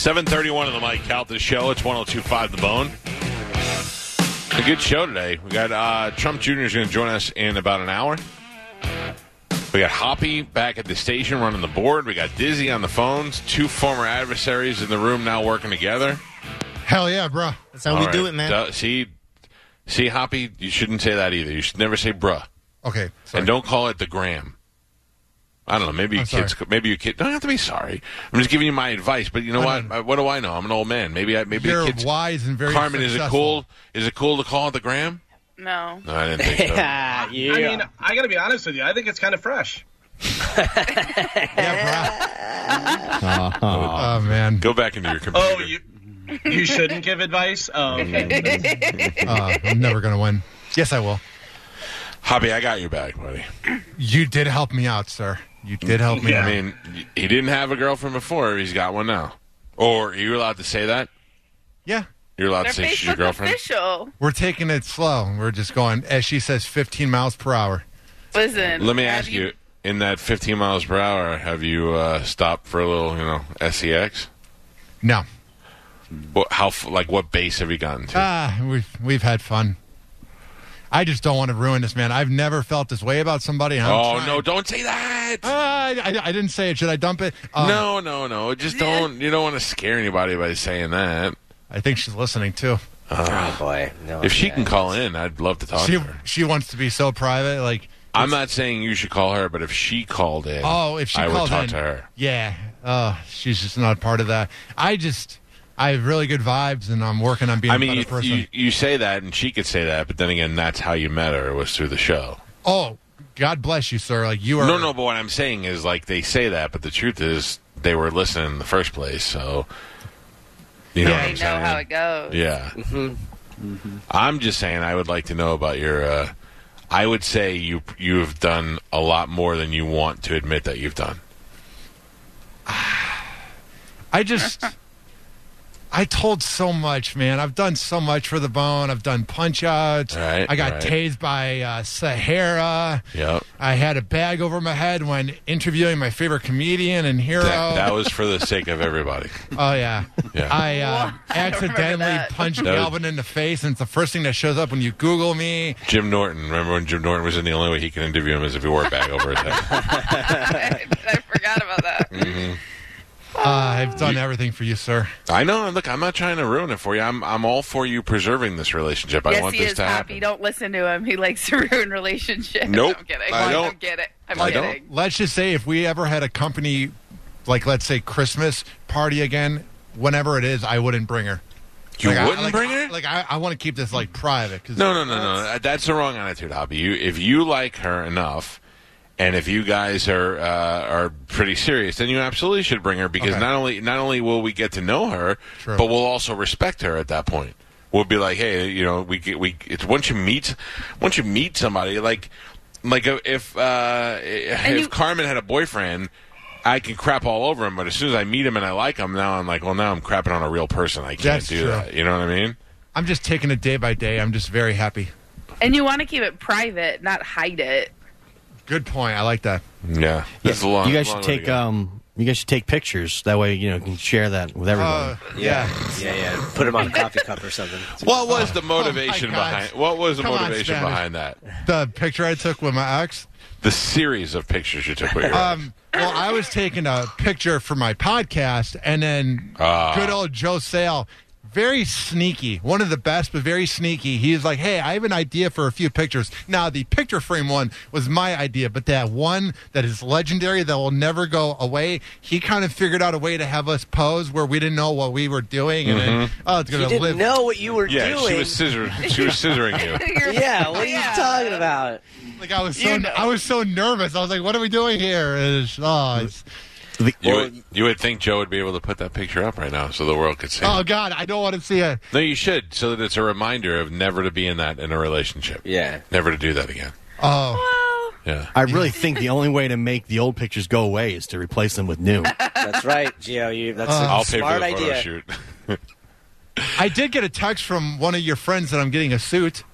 731 of the Mike Calta show. It's 1025 The Bone. A good show today. We got uh, Trump Jr. is going to join us in about an hour. We got Hoppy back at the station running the board. We got Dizzy on the phones. Two former adversaries in the room now working together. Hell yeah, bro. That's how All we right. do it, man. Duh, see, see, Hoppy, you shouldn't say that either. You should never say bruh. Okay. Sorry. And don't call it the gram. I don't know. Maybe you I'm kids. sorry. Maybe you kid. Don't have to be sorry. I'm just giving you my advice. But you know I what? I- What do I know? I'm an old man. Maybe I. Maybe You're the kids. wise and very Carmen, is it cool? Is it cool to call it the gram? No. No, I didn't think so. yeah. I mean, I got to be honest with you. I think it's kind of fresh. Yeah, bro. oh man. Go back into your computer. Oh, you you shouldn't give advice. Oh, okay. Uh, I'm never gonna win. Yes, I will. Hoppy, I got your back, buddy. You did help me out, sir. You did help me Yeah. I mean, he didn't have a girlfriend before. He's got one now. Or are you allowed to say that? yeah. You're allowed They're to say she's your Facebook girlfriend. official. We're taking it slow. We're just going, as she says, 15 miles per hour. Listen. Let me ask you: In that 15 miles per hour, have you uh, stopped for a little, you know, sex? No. What, how like what base have you gotten to? Ah, we've we've had fun. I just don't want to ruin this, man. I've never felt this way about somebody. and I'm oh trying- no! Don't say that. Ah, I, I, I didn't say it. Should I dump it? Um, no, no, no! Just don't. You don't want to scare anybody by saying that. I think she's listening too. Oh boy. No. If she yeah. can call in, I'd love to talk She to her. she wants to be so private. Like, I'm not saying you should call her, but if she called in, oh, if she I would talk in, to her. yeah. Uh, she's just not part of that. I just, I have really good vibes, and I'm working on being I mean, better you, person. you, you say that, and she could say that, but then again, that's how you met her it was through the show. oh, God bless you, sir. Like you are. No, no, but what I'm saying is like they say that, but the truth is they were listening in the first place. So you know Yeah. what I'm know saying? how it goes. Yeah. Mm-hmm. I'm just saying I would like to know about your. Uh, I would say you you have done a lot more than you want to admit that you've done. I just. I told so much, man. I've done so much for the bone. I've done punch outs. Right, I got right. tased by uh, Sahara. Yep. I had a bag over my head when interviewing my favorite comedian and hero. That, that was for the sake of everybody. oh yeah. Yeah. I uh, Whoa, I don't accidentally that. punched That was- Galvin in the face, and it's the first thing that shows up when you Google me. Jim Norton. Remember when Jim Norton was in? The only way he could interview him is if he wore a bag over his head. I, I forgot about that. Mm-hmm. Uh, I've done everything for you, sir. I know. and Look, I'm not trying to ruin it for you. I'm I'm all for you preserving this relationship. I want he this is to happy. happen. Don't listen to him. He likes to ruin relationships. Nope, I'm kidding. I don't. I'm kidding. I'm I don't. Let's just say if we ever had a company, like let's say Christmas party again, whenever it is, I wouldn't bring her. You Like, I- wouldn't like, bring her? Like I, I want to keep this like private. Cause No, no, no, no. That's the wrong attitude, Hoppy. You, if you like her enough, and if you guys are uh, are pretty serious, then you absolutely should bring her because Okay. not only not only will we get to know her, True. but we'll also respect her at that point. We'll be like, hey, you know, we we. It's once you meet, once you meet somebody, like like if uh, if you- Carmen had a boyfriend. I can crap all over him, but as soon as I meet him and I like him, now I'm like, well, now I'm crapping on a real person. I can't That's do true. that. You know what I mean? I'm just taking it day by day. I'm just very happy. And you want to keep it private, not hide it. Good point. I like that. Yeah. This is a long. you guys long should take um. You guys should take pictures. That way, you know, you can share that with everybody. Uh, yeah. Yeah, yeah. Put him on a coffee cup or something. What was the motivation oh behind? What was the Come motivation Spanish. behind that? The picture I took with my ex. The series of pictures you took with your Um, well, I was taking a picture for my podcast, and then Ah. good old Joe Sale, very sneaky, one of the best, but very sneaky. He was like, "Hey, I have an idea for a few pictures." Now, the picture frame one was my idea, but that one that is legendary that will never go away, he kind of figured out a way to have us pose where we didn't know what we were doing, and then mm-hmm. oh, it's gonna didn't live. know what you were yeah, doing. she was scissor. She was scissoring you. Yeah, what are you Yeah. talking about? Like I was so, You know. I was so nervous. I was like, "What are we doing here?" And it's, oh, it's, The- You Well, would, you would think Joe would be able to put that picture up right now so the world could see. oh it. God, I don't want to see it. No, you should, so that it's a reminder of never to be in that in a relationship. Yeah. Never to do that again. Oh. Well, Yeah. I really think the only way to make the old pictures go away is to replace them with new. That's right, Gio. You, that's Uh, a I'll pay for smart the photo idea. shoot. I did get a text from one of your friends that I'm getting a suit.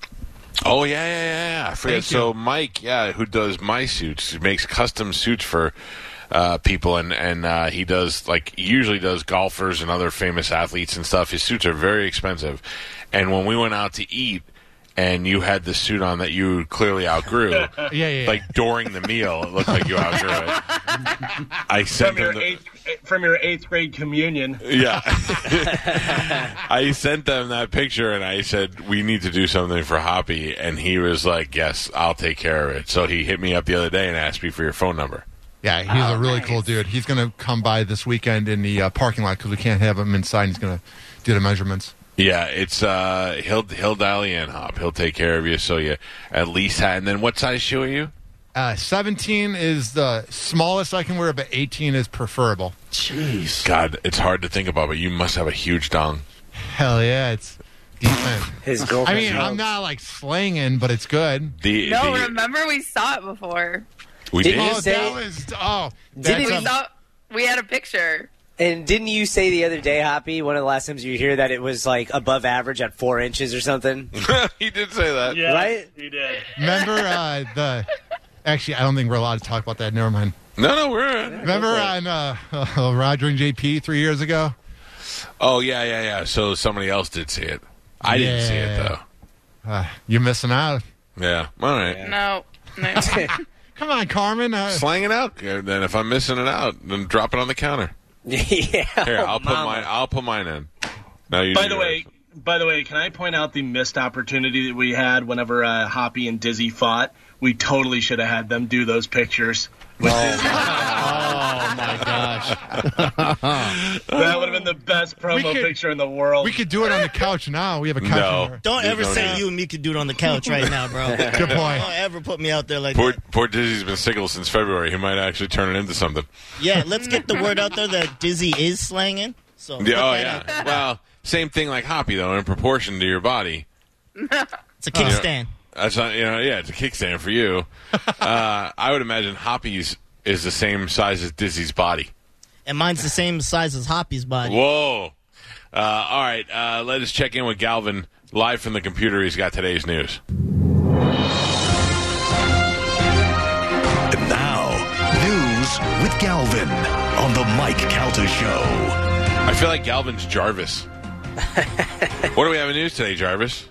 Oh yeah, yeah, yeah. yeah. I forget. Thank So you. Mike, yeah, who does my suits, makes custom suits for uh, people, and and uh, he does like he usually does golfers and other famous athletes and stuff. His suits are very expensive, and when we went out to eat. And you had the suit on that you clearly outgrew. Yeah, yeah, yeah. Like during the meal, it looked like you outgrew it. I sent From him the, eighth from your eighth grade communion. yeah. I sent them that picture and I said, we need to do something for Hoppy. And he was like, yes, I'll take care of it. So he hit me up the other day and asked me for your phone number. Yeah, he's a really cool dude. He's going to come by this weekend in the uh, parking lot because we can't have him inside. He's going to do the measurements. Yeah, it's uh he'll he'll dial you in, Hop. He'll take care of you so you at least have and then what size shoe are you? Uh, 17 is the smallest I can wear, but 18 is preferable. Jeez. God, it's hard to think about, but you must have a huge dong. Hell yeah, it's decent. His I girlfriend. mean, I'm not like slinging, but it's good. The, No, the- remember we saw it before. We Didn't did. Oh, say- that was oh. Didn't We a- saw. We had a picture. And didn't you say the other day, Hoppy, one of the last times you hear that it was like above average at four inches or something? he did say that. Yeah, Right? He did. remember uh, the? Actually, I don't think we're allowed to talk about that. Never mind. No, no, we're Remember on uh, Roger and JP three years ago? Oh yeah, yeah, yeah. So somebody else did see it. I didn't see it though. Uh, you're missing out. Yeah. All right. No, no. Come on, Carmen. Uh, Slang it out. Then if I'm missing it out, then drop it on the counter. yeah. Here, I'll put Mama. mine. I'll put mine in. Now you. By do the way, by the way, can I point out the missed opportunity that we had whenever uh, Hoppy and Dizzy fought? We totally should have had them do those pictures. With Dizzy. Oh my gosh! that would have been the best promo could- picture in the world. we could do it on the couch now. We have a couch. No. Don't There's ever no say need. you and me could do it on the couch right now, bro. Good point. Don't ever put me out there like poor that. poor Dizzy's been single since February. He might actually turn it into something. Yeah, let's get the word out there that Dizzy is slanging. So Yeah. Oh that out yeah. Well, same thing like Hoppy though, in proportion to your body. It's a kickstand. That's not. You know. Yeah, it's a kickstand for you. uh, I would imagine Hoppy's is the same size as Dizzy's body. And mine's the same size as Hoppy's body. Whoa. Uh, all right. Uh, let us check in with Galvin live from the computer. He's got today's news. And now, news with Galvin on the Mike Calta Show. I feel like Galvin's Jarvis. what do we have in news today, Jarvis?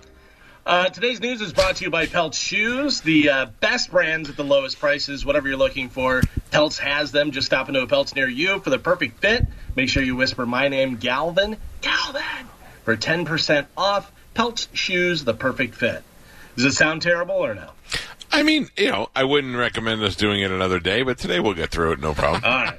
Uh, today's news is brought to you by Peltz Shoes, the uh, best brands at the lowest prices. Whatever you're looking for, Peltz has them. Just stop into a Peltz near you for the perfect fit. Make sure you whisper my name, Galvin, Galvin, for 10% off. Peltz Shoes, the perfect fit. Does it sound terrible or no? I mean, you know, I wouldn't recommend us doing it another day, but today we'll get through it, no problem. All right.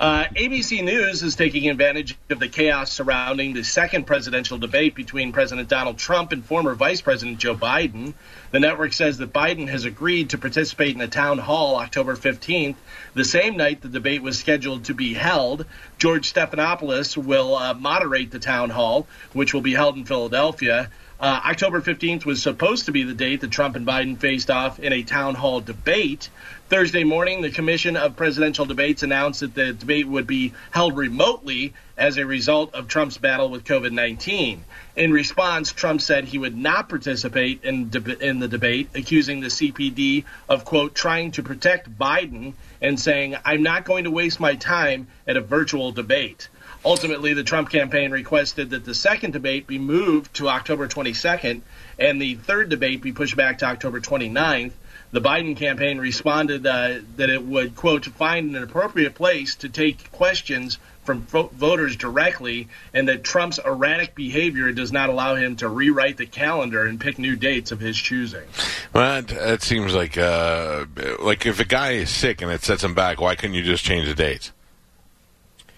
Uh, ABC News is taking advantage of the chaos surrounding the second presidential debate between President Donald Trump and former Vice President Joe Biden. The network says that Biden has agreed to participate in a town hall October 15th, the same night the debate was scheduled to be held. George Stephanopoulos will uh, moderate the town hall, which will be held in Philadelphia. Uh, October 15th was supposed to be the date that Trump and Biden faced off in a town hall debate. Thursday morning, the Commission of Presidential Debates announced that the debate would be held remotely as a result of Trump's battle with COVID 19. In response, Trump said he would not participate in, in the debate, accusing the CPD of, quote, trying to protect Biden and saying, I'm not going to waste my time at a virtual debate. Ultimately, the Trump campaign requested that the second debate be moved to October 22nd and the third debate be pushed back to October 29th. The Biden campaign responded uh, that it would, quote, find an appropriate place to take questions from vo- voters directly, and that Trump's erratic behavior does not allow him to rewrite the calendar and pick new dates of his choosing. Well, that, that seems like uh, like if a guy is sick and it sets him back, why couldn't you just change the dates?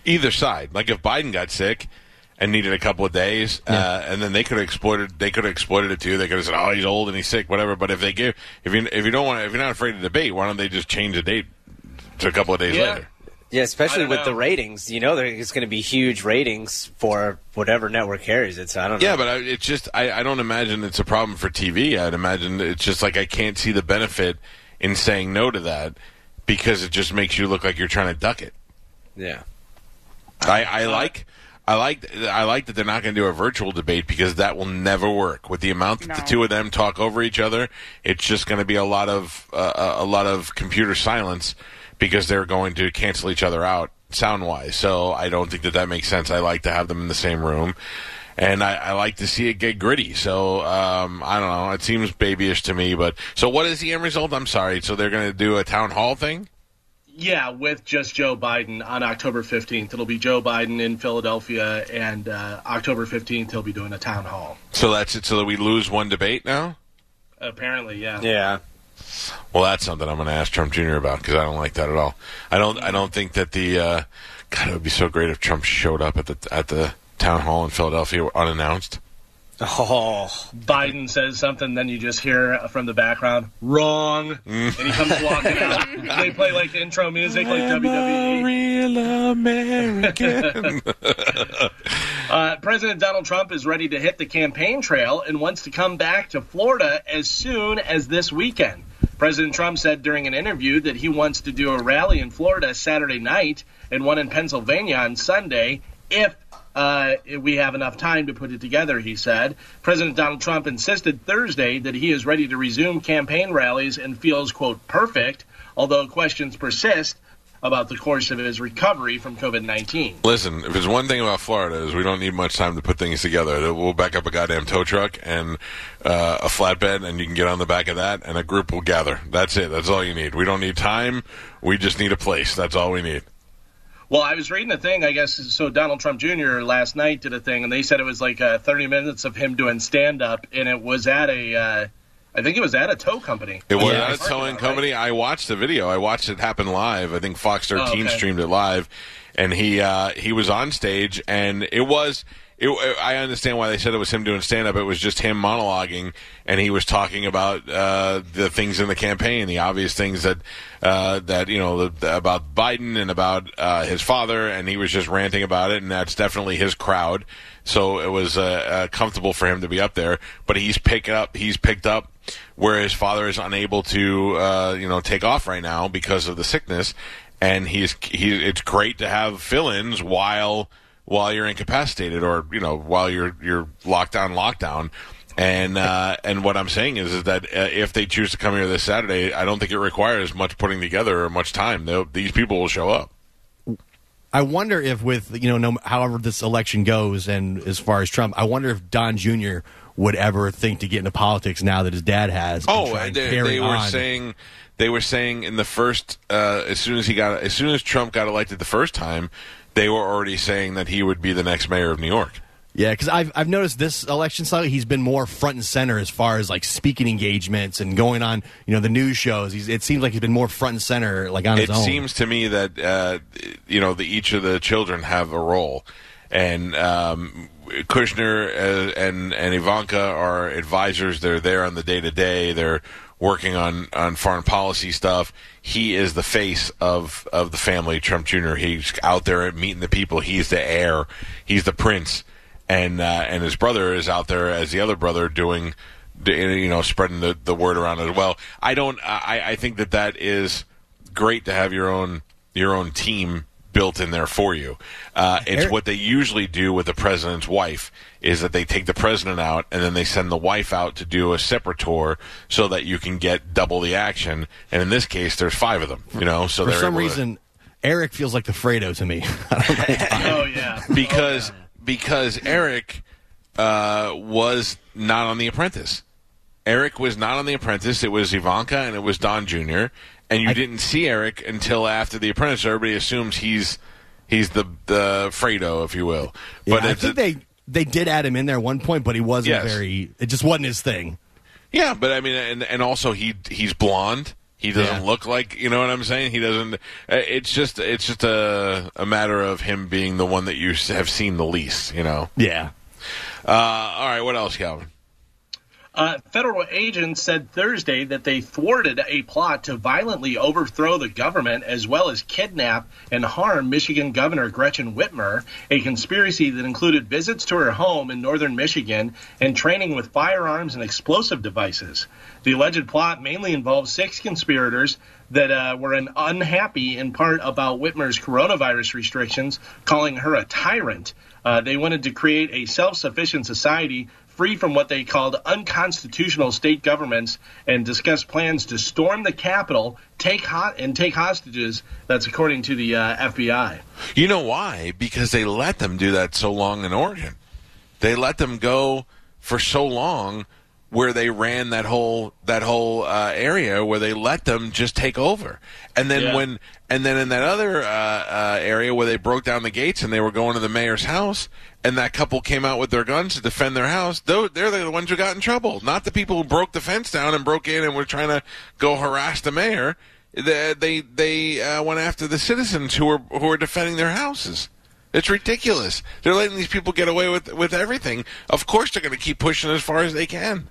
Either side. Like if Biden got sick and needed a couple of days, uh, and then they could have exploited. They could have exploited it too. They could have said, "Oh, he's old and he's sick, whatever." But if they give, if you if you don't want, if you're not afraid of debate, why don't they just change the date to a couple of days Yeah. later? Yeah, especially with know. the ratings. You know, there's going to be huge ratings for whatever network carries it. So I don't know. Yeah, but I, it's just I, I don't imagine it's a problem for TV. I'd imagine it's just like I can't see the benefit in saying no to that because it just makes you look like you're trying to duck it. yeah. I, I like. I like I like that they're not going to do a virtual debate because that will never work. With the amount that the two of them talk over each other, it's just going to be a lot of uh, a lot of computer silence because they're going to cancel each other out sound wise. So I don't think that that makes sense. I like to have them in the same room. And I, I like to see it get gritty. So um, I don't know. It seems babyish to me. But so what is the end result? I'm sorry. So they're going to do a town hall thing. Yeah, with just Joe Biden on October 15th. It'll be Joe Biden in Philadelphia, and uh, October 15th, he'll be doing a town hall. So that's it. So that we lose one debate now. Apparently, yeah. Yeah. Well, that's something I'm going to ask Trump Jr. about because I don't like that at all. I don't. I don't think that the uh, God. It would be so great if Trump showed up at the at the town hall in Philadelphia unannounced. Oh, Biden says something, then you just hear from the background, wrong. And he comes walking out. They play like intro music, like E. WWE. real American. Uh, President Donald Trump is ready to hit the campaign trail and wants to come back to Florida as soon as this weekend. President Trump said during an interview that he wants to do a rally in Florida Saturday night and one in Pennsylvania on Sunday if uh, we have enough time to put it together, he said. President Donald Trump insisted Thursday that he is ready to resume campaign rallies and feels, quote, perfect, although questions persist about the course of his recovery from COVID 19. Listen, if there's one thing about Florida is we don't need much time to put things together. We'll back up a goddamn tow truck and uh, a flatbed, and you can get on the back of that, and a group will gather. That's it. That's all you need. We don't need time. We just need a place. That's all we need. Well, I was reading a thing, I guess. So Donald Trump Jr. last night did a thing, and they said it was like uh, 30 minutes of him doing stand up, and it was at a, uh, I think it was at a tow company. It was Yeah. at a towing company. I watched the video. I watched it happen live. I think Fox 13 Oh, okay. streamed it live, and he uh, he was on stage, and it was. It, I understand why they said it was him doing stand up. It was just him monologuing, and he was talking about uh, the things in the campaign, the obvious things that uh, that you know the, about Biden and about uh, his father, and he was just ranting about it, and that's definitely his crowd. So it was uh, uh, comfortable for him to be up there, but he's picked up. He's picked up where his father is unable to, uh, you know, take off right now because of the sickness, and he's he. It's great to have fill-ins while while you're incapacitated or you know while you're you're locked down lockdown. And uh, and what I'm saying is is that uh, if they choose to come here this Saturday, I don't think it requires much putting together or much time. They'll, these people will show up. I wonder if with you know, no, however this election goes, and as far as Trump, I wonder if Don Jr. would ever think to get into politics now that his dad has. Oh, they, they were on. saying they were saying in the first uh, as soon as he got as soon as Trump got elected the first time, they were already saying that he would be the next mayor of New York. Yeah, because I've I've noticed this election cycle he's been more front and center as far as like speaking engagements and going on you know the news shows. He's, it seems like he's been more front and center like on it his own. seems to me that uh, you know the, each of the children have a role, and um, Kushner uh, and and Ivanka are advisors. They're there on the day to day. They're working on on foreign policy stuff. He is the face of of the family, Trump Jr. He's out there meeting the people. He's the heir. He's the prince, and uh, and his brother is out there as the other brother doing you know spreading the, the word around as well. I don't. I, I think that that is great to have your own your own team built in there for you. Uh, it's what they usually do with the president's wife is that they take the president out and then they send the wife out to do a separate tour so that you can get double the action. And in this case, there's five of them. You know, so For some able to- reason, Eric feels like the Fredo to me. I don't know why. Oh, yeah. because because Eric uh, was not on The Apprentice. Eric was not on The Apprentice. It was Ivanka and it was Don Jr. And you didn't see Eric until after The Apprentice. Everybody assumes he's he's the the Fredo, if you will. Yeah, but I think a- they they did add him in there at one point, but he wasn't Yes. very. It just wasn't his thing. yeah, but I mean, and and also he he's blonde. He doesn't Yeah. look like you know what I'm saying. He doesn't. uh, It's just it's just a a matter of him being the one that you have seen the least. You know. Yeah. Uh, all right, what else, Galvin? Uh, federal agents said Thursday that they thwarted a plot to violently overthrow the government as well as kidnap and harm Michigan Governor Gretchen Whitmer, a conspiracy that included visits to her home in northern Michigan and training with firearms and explosive devices. The alleged plot mainly involved six conspirators that uh, were unhappy in part about Whitmer's coronavirus restrictions, calling her a tyrant. Uh, they wanted to create a self sufficient society free from what they called unconstitutional state governments and discussed plans to storm the Capitol, take hot and take hostages. That's according to the uh, FBI. You know why? Because they let them do that so long in Oregon. They let them go for so long where they ran that whole that whole uh, area where they let them just take over. And then Yeah. when and then in that other uh, uh, area where they broke down the gates and they were going to the mayor's house and that couple came out with their guns to defend their house, they're the ones who got in trouble, not the people who broke the fence down and broke in and were trying to go harass the mayor. They they, they uh, went after the citizens who were who were defending their houses. It's ridiculous. They're letting these people get away with with everything. Of course, they're going to keep pushing as far as they can.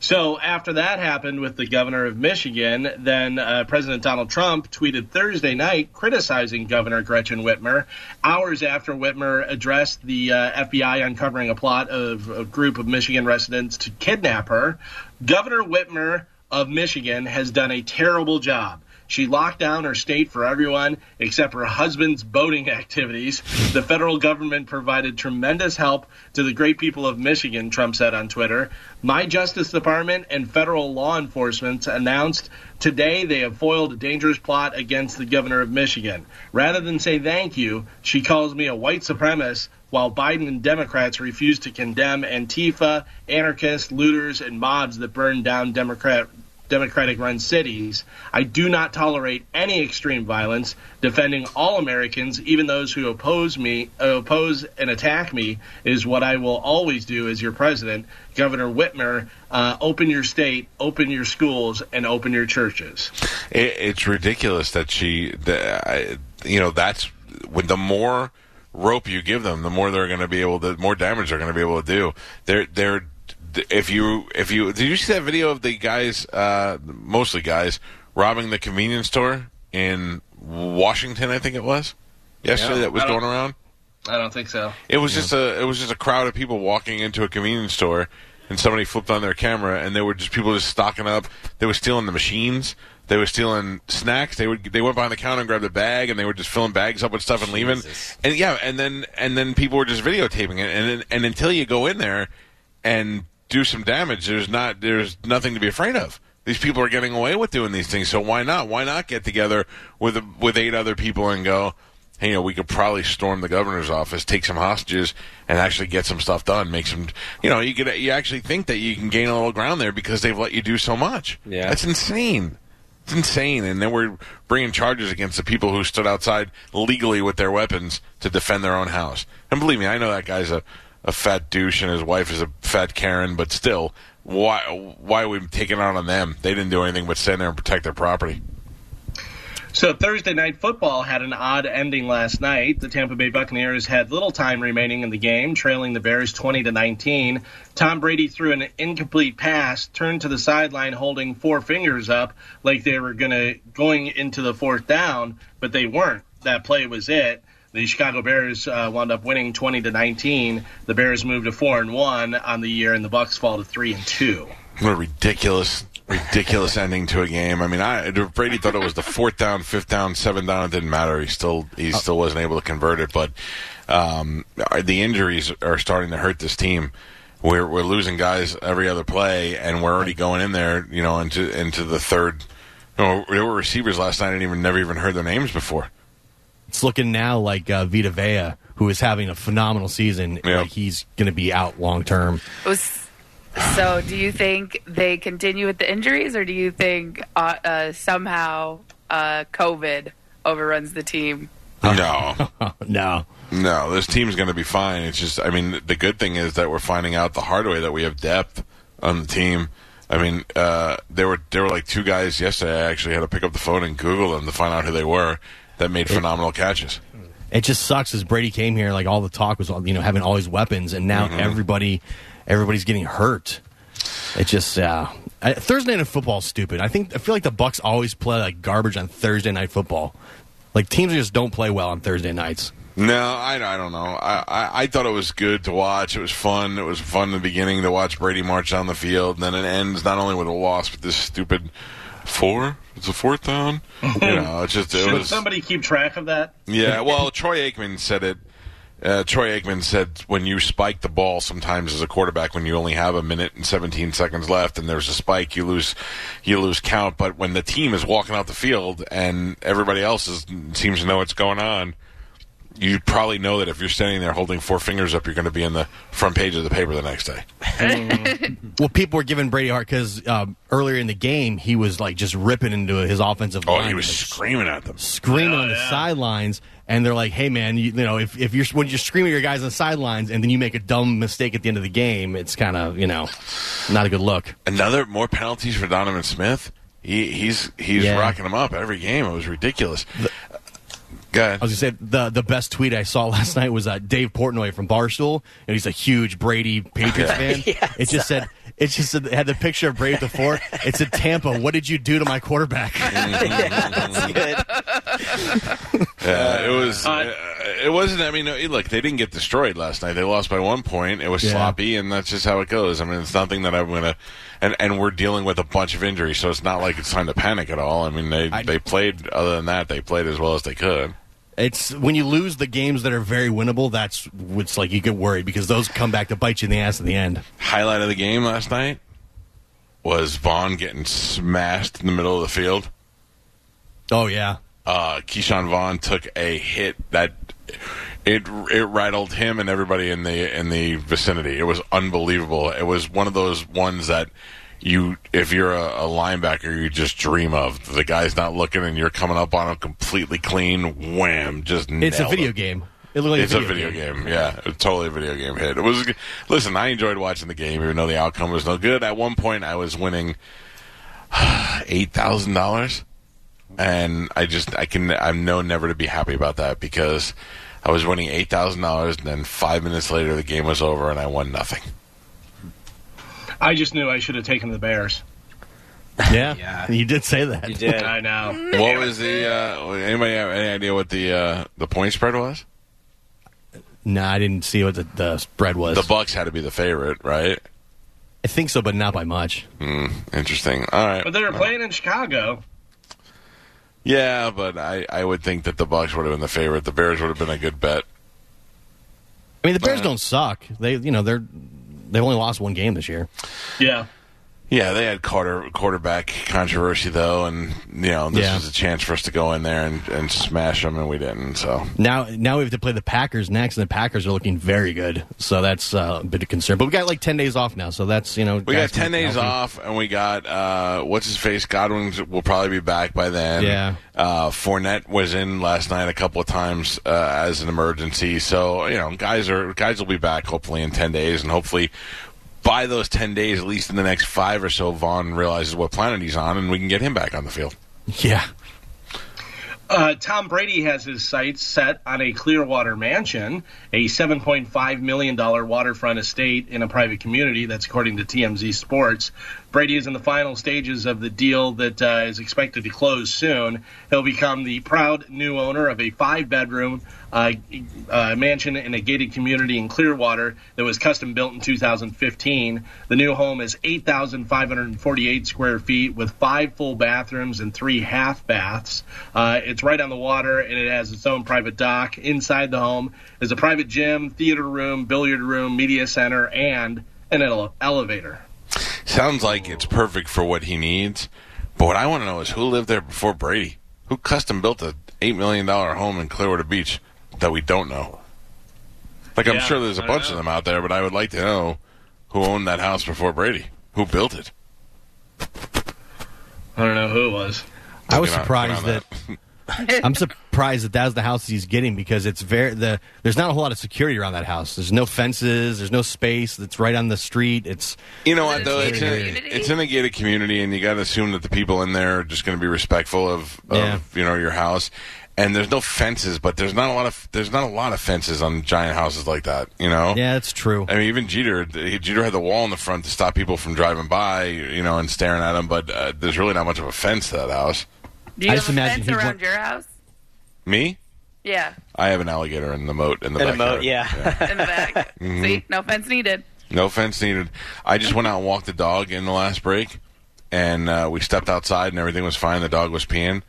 So after that happened with the governor of Michigan, then uh, President Donald Trump tweeted Thursday night criticizing Governor Gretchen Whitmer. Hours after Whitmer addressed the uh, FBI uncovering a plot of a group of Michigan residents to kidnap her, Governor Whitmer of Michigan has done a terrible job. She locked down her state for everyone except her husband's boating activities. The federal government provided tremendous help to the great people of Michigan, Trump said on Twitter. My Justice Department and federal law enforcement announced today they have foiled a dangerous plot against the governor of Michigan. Rather than say thank you, she calls me a white supremacist while Biden and Democrats refuse to condemn Antifa, anarchists, looters, and mobs that burned down Democrat Democratic run cities. I do not tolerate any extreme violence. Defending all Americans, even those who oppose me, oppose and attack me, is what I will always do as your president. Governor Whitmer, uh, open your state, open your schools, and open your churches. It, it's ridiculous that she, the, I, you know, that's when the more rope you give them, the more they're going to be able to, more damage they're going to be able to do. They're, they're, if you, if you, did you see that video of the guys, uh, mostly guys, robbing the convenience store in Washington? I think it was yesterday Yeah, that was going around. I don't think so. It was just a it was just a crowd of people walking into a convenience store, and somebody flipped on their camera, and they were just people just stocking up. They were stealing the machines. They were stealing snacks. They would they went behind the counter and grabbed a bag, and they were just filling bags up with stuff and leaving. And yeah, and then and then people were just videotaping it, and and until you go in there and do some damage, there's not there's nothing to be afraid of. These people are getting away with doing these things, so why not? Why not get together with with eight other people and go? hey, you know, we could probably storm the governor's office, take some hostages, and actually get some stuff done. Make some, you know, you could you actually think that you can gain a little ground there because they've let you do so much. Yeah. that's insane. It's insane. And then we're bringing charges against the people who stood outside legally with their weapons to defend their own house. And believe me, I know that guy's a, a fat douche and his wife is a fat Karen, but still, why why are we taking out on them? They didn't do anything but stand there and protect their property. So Thursday night football had an odd ending last night. The Tampa Bay Buccaneers had little time remaining in the game, trailing the Bears 20 to 19. Tom Brady threw an incomplete pass, turned to the sideline holding four fingers up like they were going to going into the fourth down, but they weren't. That play was it. The Chicago Bears uh, wound up winning 20 to 19. The Bears moved to 4 and 1 on the year and the Bucks fall to 3 and 2. What a ridiculous, ridiculous ending to a game. I mean, I Brady thought it was the fourth down, fifth down, seventh down. It didn't matter. He still he still wasn't able to convert it. But um, the injuries are starting to hurt this team. We're we're losing guys every other play, and we're already going in there, you know, into into the third. You know, there were receivers last night. I didn't even never even heard their names before. It's looking now like uh, Vita Vea, who is having a phenomenal season. Yeah. Like he's going to be out long term. So, do you think they continue with the injuries, or do you think uh, uh, somehow uh, COVID overruns the team? No, no, no, this team's going to be fine. It's just, I mean, the good thing is that we're finding out the hard way that we have depth on the team. I mean, uh, there were there were like two guys yesterday. I actually had to pick up the phone and Google them to find out who they were that made phenomenal catches. it just sucks as Brady came here. Like all the talk was, you know, having all these weapons, and now Mm-hmm. everybody, everybody's getting hurt. It just uh, I, Thursday night football is stupid. I think I feel like the Bucks always play like garbage on Thursday night football. Like teams just don't play well on Thursday nights. No, I, I don't know. I, I, I thought it was good to watch. It was fun. It was fun in the beginning to watch Brady march down the field, and then it ends not only with a loss, but this stupid four. It's a fourth down. you know, it's just it Should was. somebody keep track of that? Yeah, well, Troy Aikman said it Uh, Troy Aikman said when you spike the ball, sometimes as a quarterback, when you only have a minute and 17 seconds left, and there's a spike, you lose, you lose count. But when the team is walking out the field and everybody else is, seems to know what's going on, you probably know that if you're standing there holding four fingers up, you're going to be in the front page of the paper the next day. Well, people were giving Brady a hard because um, earlier in the game he was like just ripping into his offensive line. Oh, line. he was like, screaming at them. screaming on the sidelines, and they're like, "Hey, man, you, you know, if, if you're when you're screaming at your guys on the sidelines, and then you make a dumb mistake at the end of the game, it's kind of you know not a good look." Another more penalties for Donovan Smith. He, he's he's Yeah. rocking them up every game. It was ridiculous. Go ahead. I was gonna say the the best tweet I saw last night was uh, Dave Portnoy from Barstool, and he's a huge Brady Patriots fan. Yeah, it just said it just said, it had the picture of Brady at the four. It said Tampa. What did you do to my quarterback? That's good. Yeah, it was. Uh, it wasn't. I mean, look, they didn't get destroyed last night. They lost by one point. It was Yeah. sloppy, and that's just how it goes. I mean, it's nothing that I'm gonna. And and we're dealing with a bunch of injuries, so it's not like it's time to panic at all. I mean, they I- they played. Other than that, they played as well as they could. It's when you lose the games that are very winnable. That's what's like you get worried because those come back to bite you in the ass in the end. Highlight of the game last night was Vaughn getting smashed in the middle of the field. Oh yeah, uh, Ke'Shawn Vaughn took a hit that it it rattled him and everybody in the in the vicinity. It was unbelievable. It was one of those ones that you, if you're a, a linebacker, you just dream of. The guy's not looking, and you're coming up on him completely clean. Wham! Just it's a video him. game. It looked like It's a video game. Yeah, it was totally a video game hit. It was. Listen, I enjoyed watching the game, even though the outcome was no good. At one point, I was winning eight thousand dollars, and I just I can I know never to be happy about that because I was winning eight thousand dollars, and then five minutes later, the game was over, and I won nothing. I just knew I should have taken the Bears. Yeah, you did say that. You did. I know. What was the? Uh, anybody have any idea what the uh, the point spread was? No, I didn't see what the, the spread was. The Bucks had to be the favorite, right? I think so, but not by much. Hmm, interesting. All right. But they were playing in Chicago. Yeah, but I, I would think that the Bucks would have been the favorite. The Bears would have been a good bet. I mean, the Bears Uh, don't suck. They, you know, they're they've only lost one game this year. Yeah. Yeah, they had quarter quarterback controversy though, and you know this Yeah. was a chance for us to go in there and, and smash them, and we didn't. So Now, now we have to play the Packers next, and the Packers are looking very good. So that's uh, a bit of concern. But we got like ten days off now, so that's you know we got ten days healthy. off, and we got uh, what's his face Godwin will probably be back by then. Yeah. uh, Fournette was in last night a couple of times uh, as an emergency, so you know guys are guys will be back hopefully in ten days, and hopefully. By those ten days, at least in the next five or so, Vaughn realizes what planet he's on, and we can get him back on the field. Yeah, Uh, Tom Brady has his sights set on a Clearwater mansion, a $7.5 million waterfront estate in a private community. That's according to TMZ Sports. Brady is in the final stages of the deal that uh, is expected to close soon. He'll become the proud new owner of a five bedroom uh, uh, mansion in a gated community in Clearwater that was custom built in 2015. The new home is 8,548 square feet with five full bathrooms and three half baths. Uh, it's right on the water and it has its own private dock. Inside the home is a private gym, theater room, billiard room, media center, and an ele- elevator. Sounds like it's perfect for what he needs. But what I want to know is who lived there before Brady? Who custom built a eight million dollar home in Clearwater Beach that we don't know? Like I'm Yeah, sure there's a I don't bunch of them out there, but I would like to know who owned that house before Brady. Who built it? I don't know who it was. I was Get on- surprised get that, on I'm surprised that that's the house he's getting because it's very the there's not a whole lot of security around that house. There's no fences. There's no space. It's right on the street. It's You know what though? a It's gated in, community? it's in a gated community, and you got to assume that the people in there are just going to be respectful of, of Yeah. you know your house. And there's no fences, but there's not a lot of there's not a lot of fences on giant houses like that. You know. yeah, it's true. I mean, even Jeter, Jeter had the wall in the front to stop people from driving by, you know, and staring at him. But uh, there's really not much of a fence to that house. Do you I have just a imagine fence around want- your house? Me, Yeah, I have an alligator in the moat in the In a moat, yeah. in the back. See, no fence needed. No fence needed. I just went out and walked the dog in the last break, and uh, we stepped outside, and everything was fine. The dog was peeing,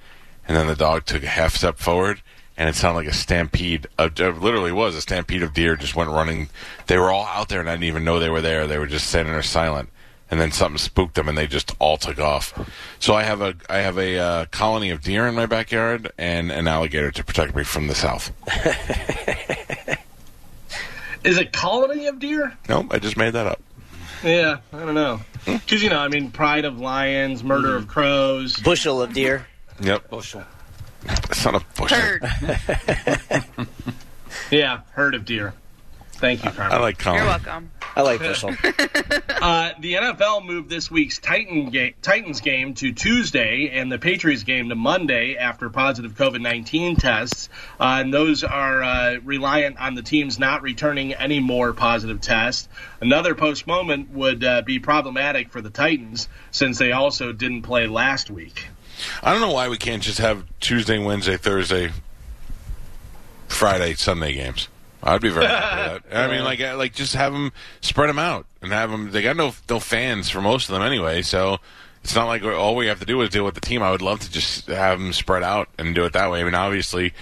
and then the dog took a half step forward and it sounded like a stampede. Of, it literally was a stampede of deer just went running. They were all out there, and I didn't even know they were there. They were just standing there silent. And then something spooked them, and they just all took off. So I have a I have a uh, colony of deer in my backyard and an alligator to protect me from the south. Is it colony of deer? Nope, I just made that up. Yeah, I don't know. Because, you know, I mean, pride of lions, murder of crows. Bushel of deer. Yep, Bushel. son of bushel. Herd. Yeah, herd of deer. Thank you, Carmen. I like colony. You're welcome. I like Bushel. Uh, the NFL moved this week's Titan ga- Titans game to Tuesday and the Patriots game to Monday after positive COVID 19 tests. Uh, and those are uh, reliant on the teams not returning any more positive tests. Another postponement would uh, be problematic for the Titans since they also didn't play last week. I don't know why we can't just have Tuesday, Wednesday, Thursday, Friday, Sunday games. I'd be very happy with that. I mean, like, uh, like just have them spread them out and have them. They got no no fans for most of them anyway, so it's not like all we have to do is deal with the team. I would love to just have them spread out and do it that way. I mean, obviously.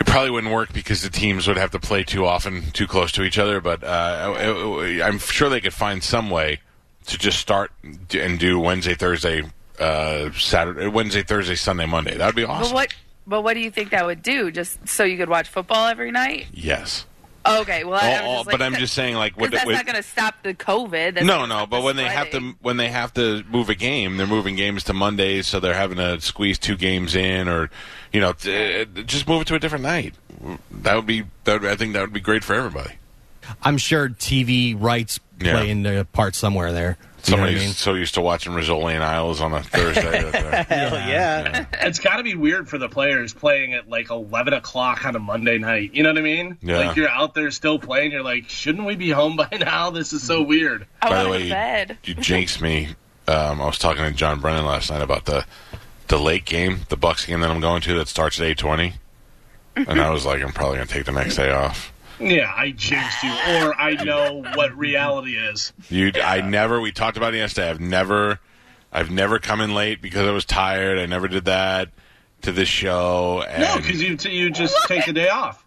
It probably wouldn't work because the teams would have to play too often, too close to each other. But uh, it- it- I'm sure they could find some way to just start and do Wednesday, Thursday, uh, Saturday, Wednesday, Thursday, Sunday, Monday. That would be But awesome. what? But what do you think that would do? Just so you could watch football every night? Yes. Okay. Well, I, I'm just but I'm just saying, like, with, that's with, not going to stop the COVID. That's no, no. But the when they have to, when they have to move a game, they're moving games to Mondays, so they're having to squeeze two games in, or you know, t- uh, just move it to a different night. That would be, that would, I think that would be great for everybody. I'm sure TV rights Yeah. play into a part somewhere there. You know I Somebody's mean? so used to watching Rizzoli and Isles on a Thursday. that they're- Hell yeah. It's got to be weird for the players playing at like 11 o'clock on a Monday night. You know what I mean? Yeah. Like you're out there still playing. You're like, shouldn't we be home by now? This is so weird. I By the way, go you, to bed. you jinxed me. Um, I was talking to John Brennan last night about the the late game, the Bucks game that I'm going to that starts at eight twenty, and I was like, I'm probably going to take the next day off. Yeah, I jinxed you, or I know what reality is. You, I never. We talked about it yesterday. I've never, I've never come in late because I was tired. I never did that to this show. And No, because you you just take the day off.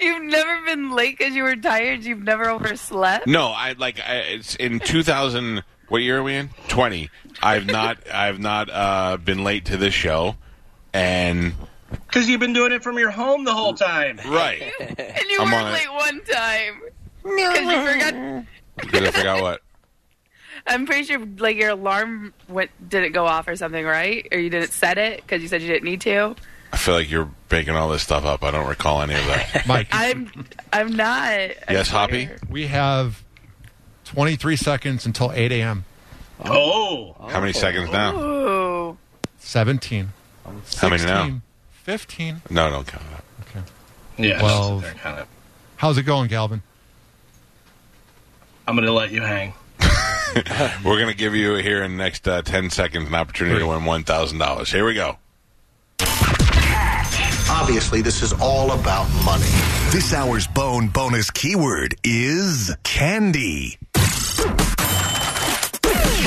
You've never been late because you were tired. You've never overslept. no, I like I, it's in 2000. What year are we in? 20. I've not, I've not uh, been late to this show, and Because you've been doing it from your home the whole time. right. And you I'm were on it. late one time because you forgot. Because I forgot what. I'm pretty sure like your alarm went didn't go off or something, right? Or you didn't set it because you said you didn't need to. I feel like you're making all this stuff up. I don't recall any of that. Mike, I'm I'm not. I Yes, Hoppy? swear. we have 23 seconds until 8 a.m. Oh, How many seconds now? Ooh. 17. How many now? 16, 15. No, don't count that. yeah. Well- just sit there, kind of. How's it going, Galvin? I'm going to let you hang. We're going to give you here in the next uh, 10 seconds an opportunity to win $1,000. Here we go. Obviously, this is all about money. This hour's bone bonus keyword is candy.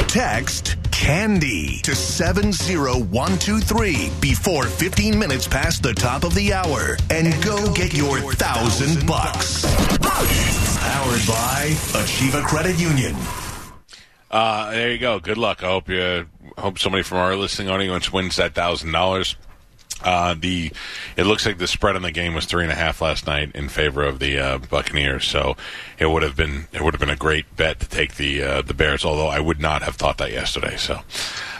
Text candy to 70123 before 15 minutes past the top of the hour and go get your thousand bucks. Powered by Achieva Credit Union. Uh, there you go. Good luck. I hope you hope somebody from our listening audience wins that thousand dollars. Uh, the it looks like the spread on the game was three and a half last night in favor of the uh, Buccaneers. So it would have been it would have been a great bet to take the uh, the Bears. Although I would not have thought that yesterday. So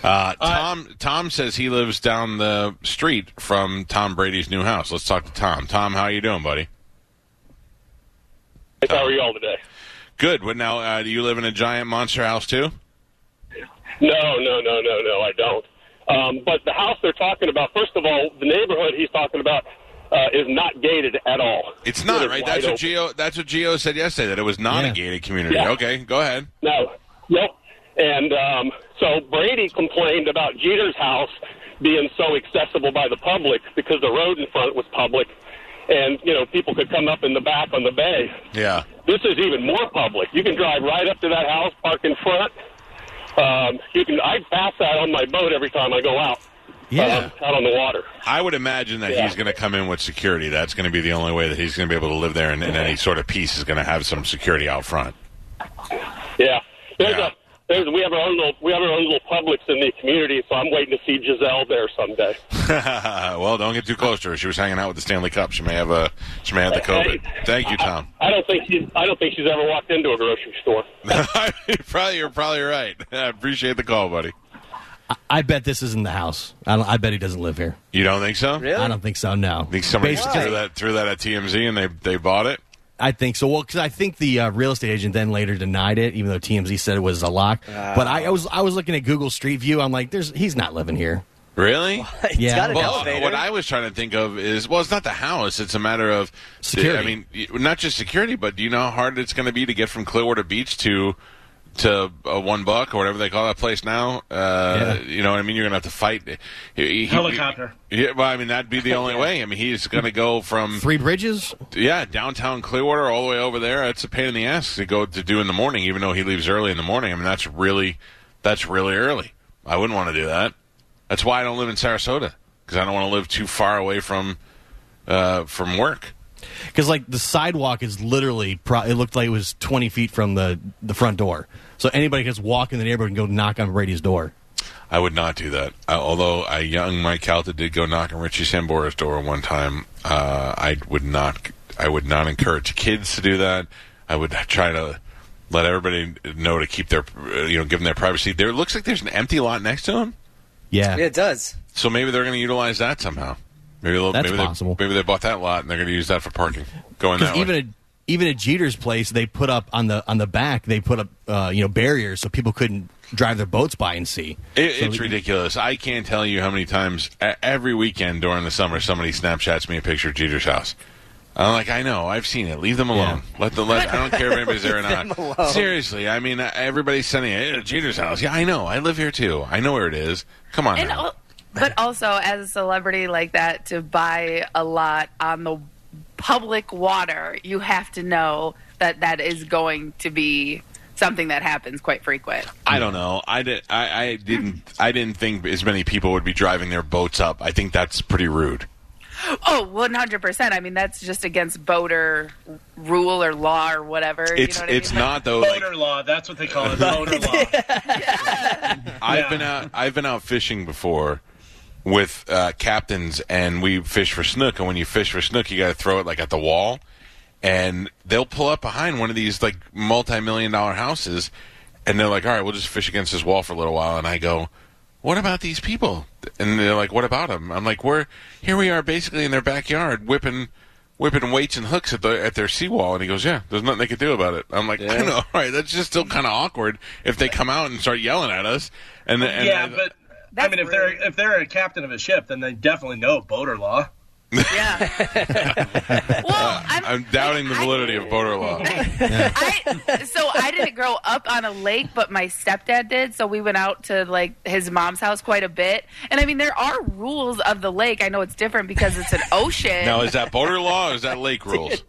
uh, Tom Tom says he lives down the street from Tom Brady's new house. Let's talk to Tom. Tom, how are you doing, buddy? How are y'all today? Good. What now? Uh, do you live in a giant monster house too? No, no, no, no, no, I don't. Um, but the house they're talking about, first of all, the neighborhood he's talking about uh, is not gated at all. It's not is right. wide That's what. Geo. That's what Geo said yesterday. That it was not a gated community. Yeah. Okay, go ahead. No, yep. And um, so Brady complained about Jeter's house being so accessible by the public because the road in front was public, and you know people could come up in the back on the bay. Yeah. This is even more public. You can drive right up to that house, park in front. Um, you can. I pass that on my boat every time I go out. Yeah. um, out on the water. I would imagine that Yeah. he's going to come in with security. That's going to be the only way that he's going to be able to live there, and, and any sort of peace is going to have some security out front. Yeah, there's Yeah. a there's we have our own little we have our own little Publix in the community, so I'm waiting to see Giselle there someday. well, don't get too close to her. She was hanging out with the Stanley Cup. She may have a she may have the COVID. Thank you, Tom. I don't think she's I don't think she's ever walked into a grocery store. probably you're probably right. I appreciate the call, buddy. I bet this isn't the house. I, don't, I bet he doesn't live here. You don't think so? Really? I don't think so. No. Think somebody Basically- threw that threw that at TMZ and they they bought it? I think so. Well, because I think the uh, real estate agent then later denied it, even though TMZ said it was a lock. but I, I was I was looking at Google Street View. I'm like, there's he's not living here. Really? It's Yeah. got Well, elevator. what I was trying to think of is, well, it's not the house. It's a matter of Security. I mean, not just security, but do you know how hard it's going to be to get from Clearwater Beach to to a One Buc or whatever they call that place now? Uh, Yeah. You know what I mean? You're going to have to fight. He- he- Helicopter. Yeah, well, I mean that'd be the only way. I mean, he's going to go from Three Bridges. yeah downtown Clearwater all the way over there. It's a pain in the ass to go to do in the morning, even though he leaves early in the morning. I mean, that's really that's really early. I wouldn't want to do that. That's why I don't live in Sarasota because I don't want to live too far away from uh, from work. Because like the sidewalk is literally, pro- it looked like it was 20 feet from the the front door. So anybody can just walk in the neighborhood and go knock on Brady's door. I would not do that. Uh, although a young Mike Calta did go knock on Richie Sambora's door one time, uh, I would not. I would not encourage kids to do that. I would try to let everybody know to keep their, uh, you know, give them their privacy. There looks like there's an empty lot next to him, Yeah. yeah, it does. so maybe they're going to utilize that somehow. Maybe they'll, That's maybe possible. They, maybe they bought that lot and they're going to use that for parking. Going that even way. at even at Jeter's place, they put up on the on the back, they put up uh, you know barriers so people couldn't drive their boats by and see. It, So- it's ridiculous. I can't tell you how many times every weekend during the summer somebody Snapchats me a picture of Jeter's house. I'm like, I know, I've seen it. Leave them alone. Let them. Let, I don't care if anybody's there or not. Seriously, I mean, uh, everybody's sending it. "Hey, Jeter's house. Yeah, I know. I live here too. I know where it is. Come on. And now. al- but also, as a celebrity like that, to buy a lot on the public water, you have to know that that is going to be something that happens quite frequent. I don't know. I, did, I, I didn't. I didn't think as many people would be driving their boats up. I think that's pretty rude. Oh, 100%. I mean, that's just against boater rule or law or whatever. It's you know what it's I mean? not though. Like, Boater law. That's what they call it. Boater law. I've Yeah. been out. I've been out fishing before with uh, captains, and we fish for snook. And when you fish for snook, you got to throw it like at the wall, and they'll pull up behind one of these like multi-million dollar houses, and they're like, "All right, we'll just fish against this wall for a little while." And I go, "What about these people?" And they're like, "What about them?" I'm like, "We're here. We are basically in their backyard whipping." Whipping weights and hooks at the at their seawall, and he goes, "Yeah, there's nothing they can do about it." I'm like, "I know, all right, that's just still kind of awkward if they come out and start yelling at us." And, and yeah, but I mean, if they're if they're a captain of a ship, then they definitely know boater law. Yeah. well, I'm, I'm doubting the I- validity of boater law. I so I didn't grow up on a lake, but my stepdad did. So we went out to like his mom's house quite a bit. And I mean, there are rules of the lake. I know it's different because it's an ocean. Now, is that boater law or is that lake rules?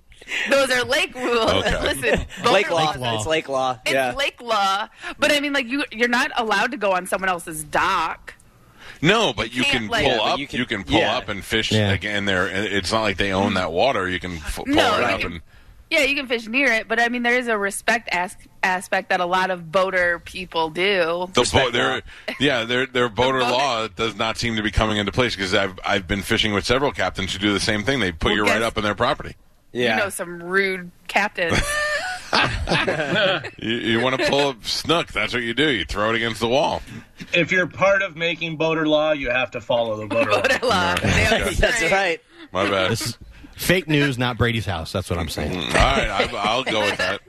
Those are lake rules. Okay. Listen, Lake law. laws- It's lake law. It's yeah. lake law, but I mean, like you, you're not allowed to go on someone else's dock. No, but you can't, can like- pull Yeah, up. you You can- can, pull yeah. up and fish Yeah. again. There, it's not like they own that water. You can f- pull No, it up can- and. Yeah, you can fish near it, but I mean, there is a respect as- aspect that a lot of boater people do. The bo- their, yeah, their their voter boater- law does not seem to be coming into place because I've I've been fishing with several captains who do the same thing. They put Well, you right up in their property. Yeah. You know, some rude captains. You, you want to pull a snook? That's what you do. You throw it against the wall. If you're part of making boater law, you have to follow the boater law. boater law. Damn Okay. That's straight. right. My bad. This fake news, not Brady's house. That's what I'm saying. All right, I, I'll go with that.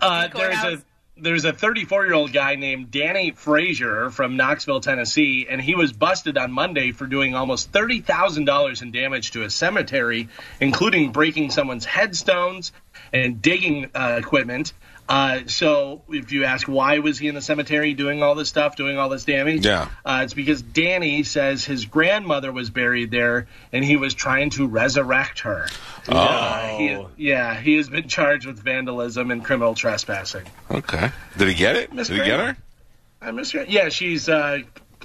Uh, there's a there's a 34 year old guy named Danny Frazier from Knoxville, Tennessee, and he was busted on Monday for doing almost thirty thousand dollars in damage to a cemetery, including breaking someone's headstones and digging uh, equipment. Uh, so, if you ask why was he in the cemetery doing all this stuff, doing all this damage, Yeah. uh, it's because Danny says his grandmother was buried there, and he was trying to resurrect her. Oh, Uh, he, yeah, he has been charged with vandalism and criminal trespassing. okay. Did he get it? Miss Did he get her? I miss her. Yeah, she's uh,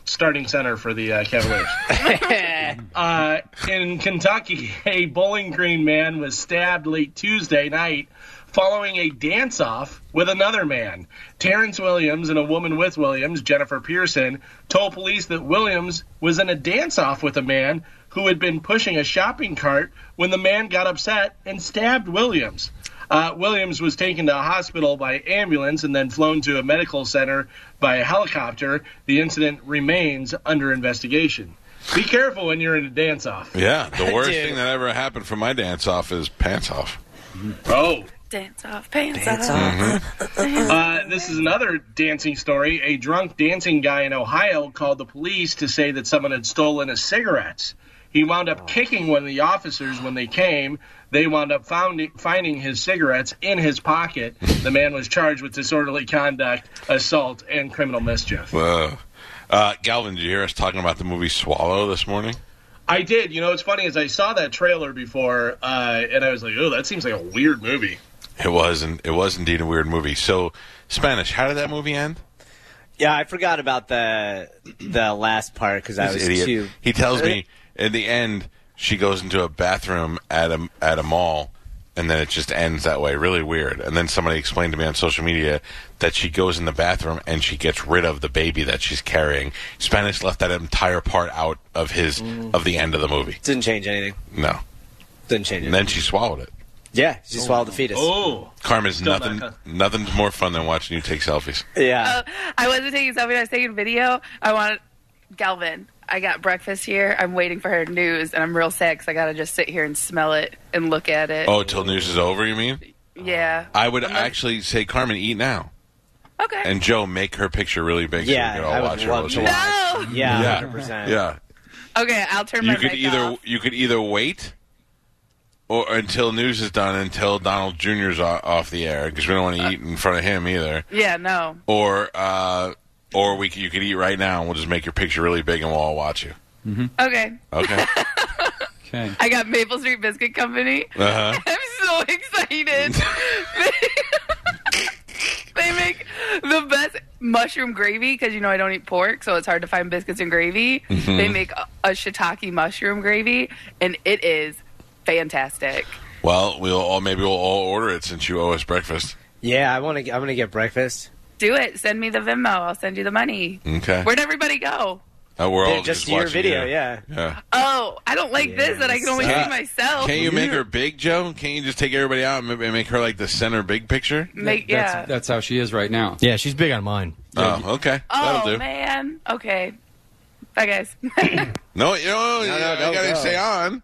starting center for the uh, Cavaliers. uh, in Kentucky, a Bowling Green man was stabbed late Tuesday night following a dance off with another man. Terrence Williams and a woman with Williams, Jennifer Pearson, told police that Williams was in a dance off with a man who had been pushing a shopping cart when the man got upset and stabbed Williams. Uh, Williams was taken to a hospital by ambulance and then flown to a medical center by a helicopter. The incident remains under investigation. Be careful when you're in a dance off. Yeah, the worst thing that ever happened for my dance off is pants off. Oh. Dance off, pants Dance off. Uh, this is another dancing story. A drunk dancing guy in Ohio called the police to say that someone had stolen his cigarettes. He wound up kicking one of the officers when they came. They wound up found, finding his cigarettes in his pocket. The man was charged with disorderly conduct, assault, and criminal mischief. Whoa. Uh, Galvin, did you hear us talking about the movie Swallow this morning? I did. You know, what's funny is I saw that trailer before, uh, and I was like, "Oh, that seems like a weird movie." It was, and it was indeed a weird movie. So, Spanish, how did that movie end? Yeah, I forgot about the the last part because I was idiot. too. He tells me in the end she goes into a bathroom at a at a mall, and then it just ends that way. Really weird. And then somebody explained to me on social media that she goes in the bathroom and she gets rid of the baby that she's carrying. Spanish left that entire part out of his Mm. of the end of the movie. Didn't change anything. No. Didn't change And then she swallowed it. Yeah, she swallowed the fetus. Oh, Carmen's Still nothing. not- Nothing's more fun than watching you take selfies. Yeah. Uh, I wasn't taking selfie. I was taking video. I wanted Galvin. I got breakfast here. I'm waiting for her news, and I'm real sad because I gotta just sit here and smell it and look at it. Oh, till news is over. You mean? yeah. I would Unless- actually say, Carmen, eat now, Okay. and Joe, make her picture really big Yeah, so we can all I would watch her. love while to she- watch. no. yeah, Yeah. hundred percent. Yeah, Okay, I'll turn my you could mic either off. you could either wait, or until news is done, until Donald Jr.'s o- off the air because we don't want to eat in front of him either, Yeah, no. or uh, or we c- you could eat right now and we'll just make your picture really big and we'll all watch you. Okay. Okay. Okay. I got Maple Street Biscuit Company. Uh huh. I'm so excited. they, they make the best mushroom gravy because you know I don't eat pork, so it's hard to find biscuits and gravy. Mm-hmm. They make a, a shiitake mushroom gravy, and it is fantastic. Well, we'll all maybe we'll all order it since you owe us breakfast. Yeah, I want to. I'm gonna get breakfast. Do it. Send me the Venmo. I'll send you the money. Okay. Where'd everybody go? Uh, we're all Yeah, just your watching video, you. yeah. Yeah. Oh, I don't like this that I can only Yes. see myself. Can't you make her big, Joe? Can't you just take everybody out and make her like the center big picture? Make yeah. That's, that's how she is right now. Yeah, she's big on mine. Oh, okay. That'll oh do. man. Okay. Bye guys. No, you know, you, no, I don't gotta go. stay on.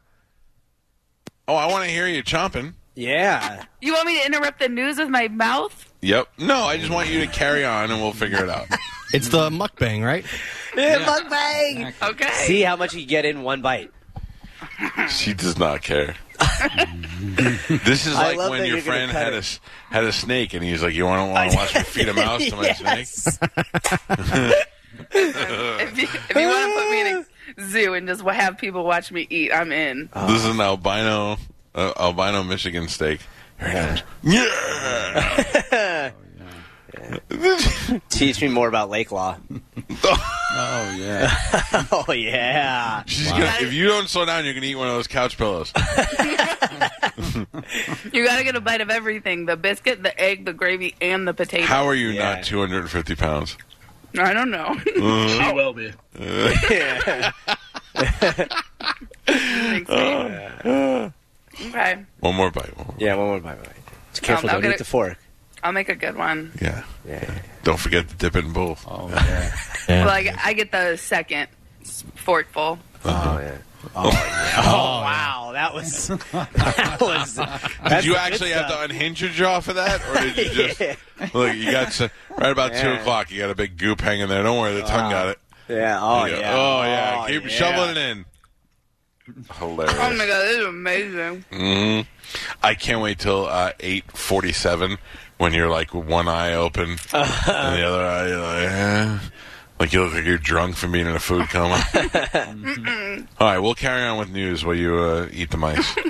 Oh, I want to hear you chomping. Yeah. you want me to interrupt the news with my mouth? Yep. No, I just want you to carry on and we'll figure it out. It's the mukbang, right? Mukbang. Okay. See how much you get in one bite. she does not care. this is like when your friend had a it. s- had a snake and he's like, "You want to want to watch me feed a mouse to my snake?" Yes. if you, if you want to put me in a zoo and just have people watch me eat, I'm in. This is an albino uh, albino Michigan steak. Here it comes. Yeah. Teach me more about lake law. Oh yeah. Oh yeah. She's gonna, if you don't slow down, you're gonna eat one of those couch pillows. You got to get a bite of everything: the biscuit, the egg, the gravy, and the potato. How are you Yeah. not 250 pounds? I don't know. Uh-huh. she will be. Thanks, babe. Uh-huh. okay, One more bite. One more. Yeah, one more bite. bite. Just um, careful, I'll don't eat it. the fork. I'll make a good one. Yeah. Yeah. Don't forget to dip it in both. Oh yeah. Yeah. Well, I, I get the second forkful. Oh yeah. Oh, yeah. oh wow, that was that was. Did you actually have to unhinge your jaw for that, or did you just look? You got to, right about two o'clock. You got a big goop hanging there. Don't worry, the tongue got it. Yeah. Oh You go, yeah. Oh yeah. Keep yeah. shoveling it in. Hilarious. Oh my god, this is amazing. hmm I can't wait till uh, eight forty-seven when you're like with one eye open and the other eye you're like, eh. Like you look like you're drunk from being in a food coma. All right, we'll carry on with news while you uh, eat the mice.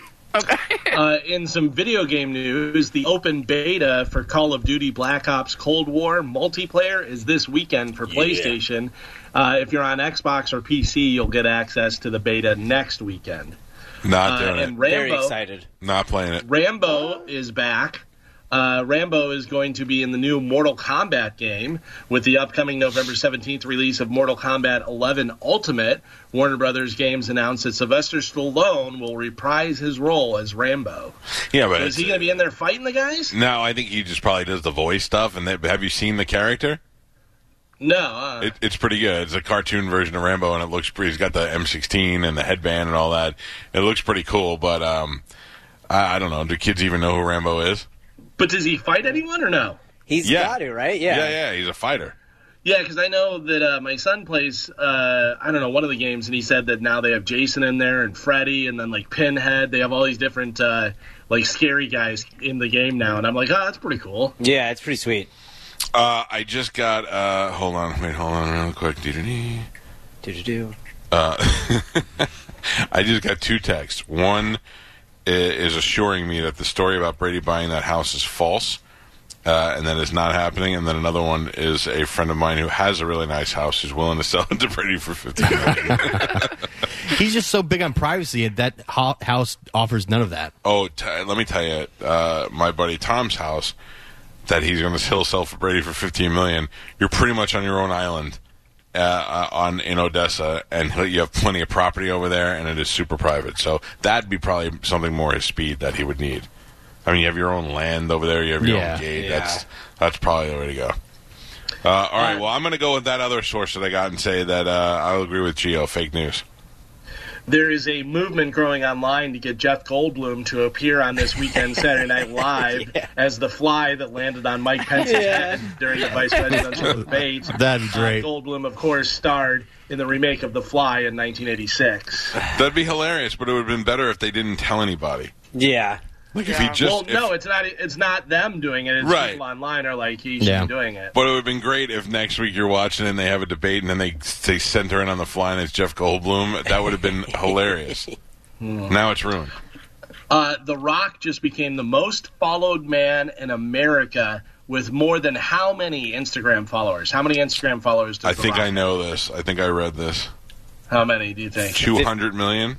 Uh, in some video game news, the open beta for Call of Duty Black Ops Cold War multiplayer is this weekend for PlayStation. Uh, if you're on Xbox or PC, you'll get access to the beta next weekend. Not Uh, doing and it. Rambo, Very excited. Not playing it. Rambo is back. Uh, Rambo is going to be in the new Mortal Kombat game with the upcoming November 17th release of Mortal Kombat 11 Ultimate. Warner Brothers Games announced that Sylvester Stallone will reprise his role as Rambo. Yeah, but So is he going to be in there fighting the guys? no, I think he just probably does the voice stuff. And they, have you seen the character? No. Uh, It, it's pretty good. It's a cartoon version of Rambo, and it looks pretty. He's got the M16 and the headband and all that. It looks pretty cool, but um, I, I don't know. Do kids even know who Rambo is? But does he fight anyone or no? He's Yeah. got to, right? Yeah. yeah, yeah. He's a fighter. Yeah, because I know that uh, my son plays, uh, I don't know, one of the games, and he said that now they have Jason in there and Freddy and then like Pinhead. They have all these different uh, like scary guys in the game now, and I'm like, oh, that's pretty cool. Yeah, it's pretty sweet. Uh, I just got. Uh, hold on, wait, hold on, real quick. Doo-doo-doo. Do do do. Uh, I just got two texts. One i- is assuring me that the story about Brady buying that house is false, uh, and that it's not happening. And then another one is a friend of mine who has a really nice house who's willing to sell it to Brady for fifteen million. He's just so big on privacy, and that ho- house offers none of that. oh, t- let me tell you, uh, my buddy Tom's house that he's going to sell for Brady for fifteen million. You're pretty much on your own island. Uh, uh, on in Odessa, and he'll- you have plenty of property over there, and it is super private. So that'd be probably something more his speed that he would need. I mean, you have your own land over there, you have your Yeah. own gate. Yeah. That's that's probably the way to go. Uh, all right, well, I'm going to go with that other source that I got and say that uh, I'll agree with Geo. Fake news. There is a movement growing online to get Jeff Goldblum to appear on this weekend Saturday Night Live as the fly that landed on Mike Pence's head during the vice presidential debate. That'd be great. Uh, Goldblum, of course, starred in the remake of The Fly in 1986. That'd be hilarious, but it would have been better if they didn't tell anybody. Yeah. Like if he just, well, if- no, it's not. It's not them doing it. It's Right. people online are like, he should Yeah. be doing it. but it would have been great if next week you're watching and they have a debate and then they they center in on the fly and it's Jeff Goldblum. That would have been hilarious. now it's ruined. Uh, the Rock just became the most followed man in America with more than how many Instagram followers? How many Instagram followers does I The think Rock I know this. I think I read this. How many do you think? Two hundred million.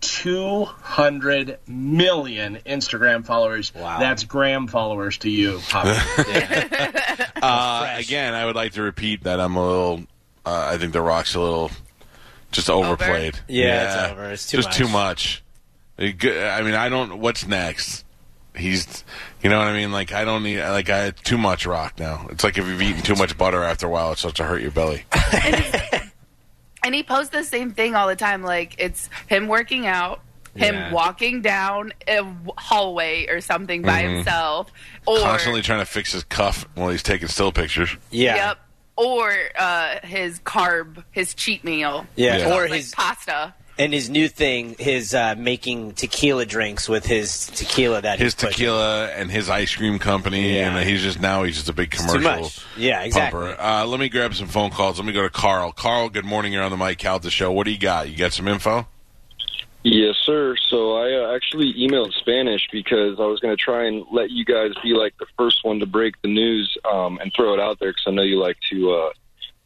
200 million Instagram followers. Wow. That's gram followers to you, Uh, again, I would like to repeat that I'm a little. Uh, I think The Rock's a little just overplayed. Yeah, it's over. It's too just much. too much. I mean, I don't. What's next? He's, you know what I mean? Like I don't need like I too much Rock now. It's like if you've eaten too much butter after a while, it starts to hurt your belly. And he posts the same thing all the time. Like it's him working out, him Yeah. walking down a hallway or something by himself, or Mm-hmm. Constantly trying to fix his cuff while he's taking still pictures. Yeah. yep, or uh, his carb, his cheat meal, Yeah. Yeah. Or like his pasta. And his new thing, his uh, making tequila drinks with his tequila that His he's pushing. tequila and his ice cream company, Yeah. and he's just now he's just a big It's commercial. too much. Yeah, exactly. Uh, let me grab some phone calls. Let me go to Carl. Carl, good morning. You're on the Mike Calta show. What do you got? You got some info? Yes, sir. So I uh, actually emailed Spanish because I was going to try and let you guys be like the first one to break the news um, and throw it out there because I know you like to uh,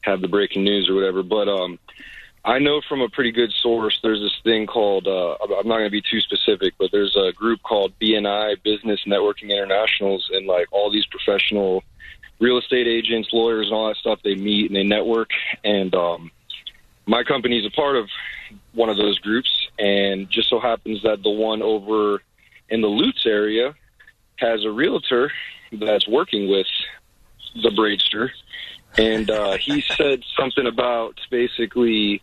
have the breaking news or whatever. But um, I know from a pretty good source there's this thing called, uh, I'm not going to be too specific, but there's a group called BNI, Business Networking Internationals, and like all these professional real estate agents, lawyers, and all that stuff, they meet and they network. And um, my is a part of one of those groups, and just so happens that the one over in the Lutz area has a realtor that's working with the Braidster, and uh, he said something about basically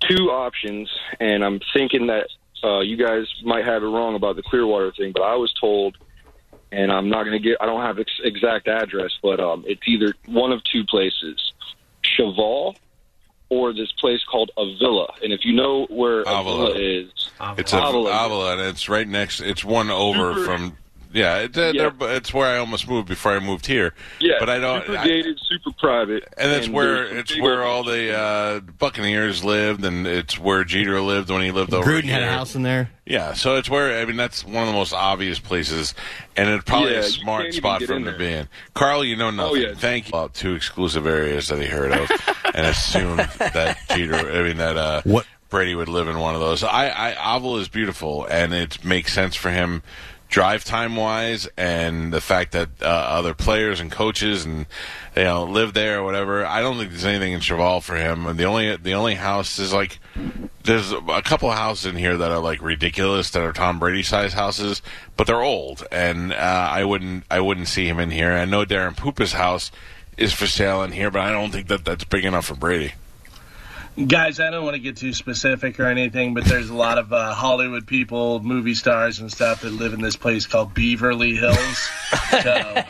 two options, and I'm thinking that uh, you guys might have it wrong about the Clearwater thing, but I was told, and I'm not going to get, I don't have ex- exact address, but um, it's either one of two places, Cheval or this place called Avila. And if you know where Avila. Avila is, It's Avila. Avila, and it's right next. It's one over Super- from Yeah, it, uh, Yeah. it's where I almost moved before I moved here. Yeah, but I don't. super I- gated, super private, and that's there's where it's where all the uh, Buccaneers lived, and it's where Jeter lived when he lived over Gruden here. had a house in there. Yeah, so it's where I mean that's one of the most obvious places, and it's probably Yeah, a smart spot get for in him to be in. Carl, you know nothing. yeah. Thank you. About two exclusive areas that he heard of, and assumed that Jeter. I mean that uh, What- Brady would live in one of those. I, I Oval is beautiful, and it makes sense for him. Drive time wise, and the fact that uh, other players and coaches and you know live there or whatever. I don't think there's anything in Cheval for him. And the only the only house is like there's a couple of houses in here that are like ridiculous that are Tom Brady size houses, but they're old, and uh, I wouldn't I wouldn't see him in here. I know Daren Puppa's house is for sale in here, but I don't think that that's big enough for Brady. Guys, I don't want to get too specific or anything, but there's a lot of uh, Hollywood people, movie stars, and stuff that live in this place called Beverly Hills. so,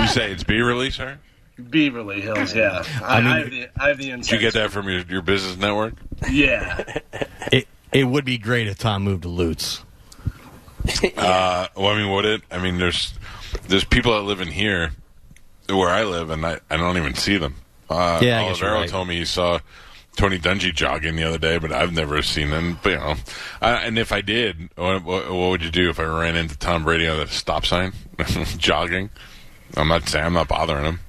You say it's Beaverly, sir? Beverly Hills, yeah. I, I, have the, I have the Did you get that from your, your business network? Yeah. It it would be great if Tom moved to Lutz. Uh, well, I mean, would it? I mean, there's there's people that live in here where I live, and I, I don't even see them. Uh, Yeah, I guess Olivero right. told me he saw Tony Dungy jogging the other day, but I've never seen him. But you know, I, and if I did, what, what, what would you do if I ran into Tom Brady on a stop sign jogging? I'm not saying I'm not bothering him.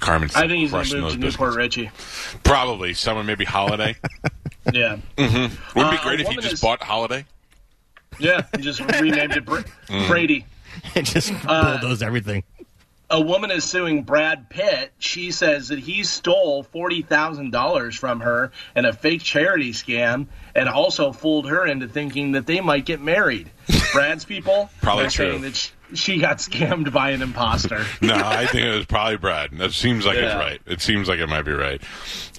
Carmen's I think he's going to move those to Newport biscuits. Richie. Probably someone, maybe Holiday. Yeah. mm-hmm. Would be Uh, great if he just is- bought Holiday. Yeah, he just renamed it Br- Mm. Brady. just Uh, everything. A woman is suing Brad Pitt. She says that he stole forty thousand dollars from her in a fake charity scam, and also fooled her into thinking that they might get married. Brad's people Probably are saying true. that sh- she got scammed by an imposter. No, I think it was probably Brad. That seems like it's right. It seems like it might be right.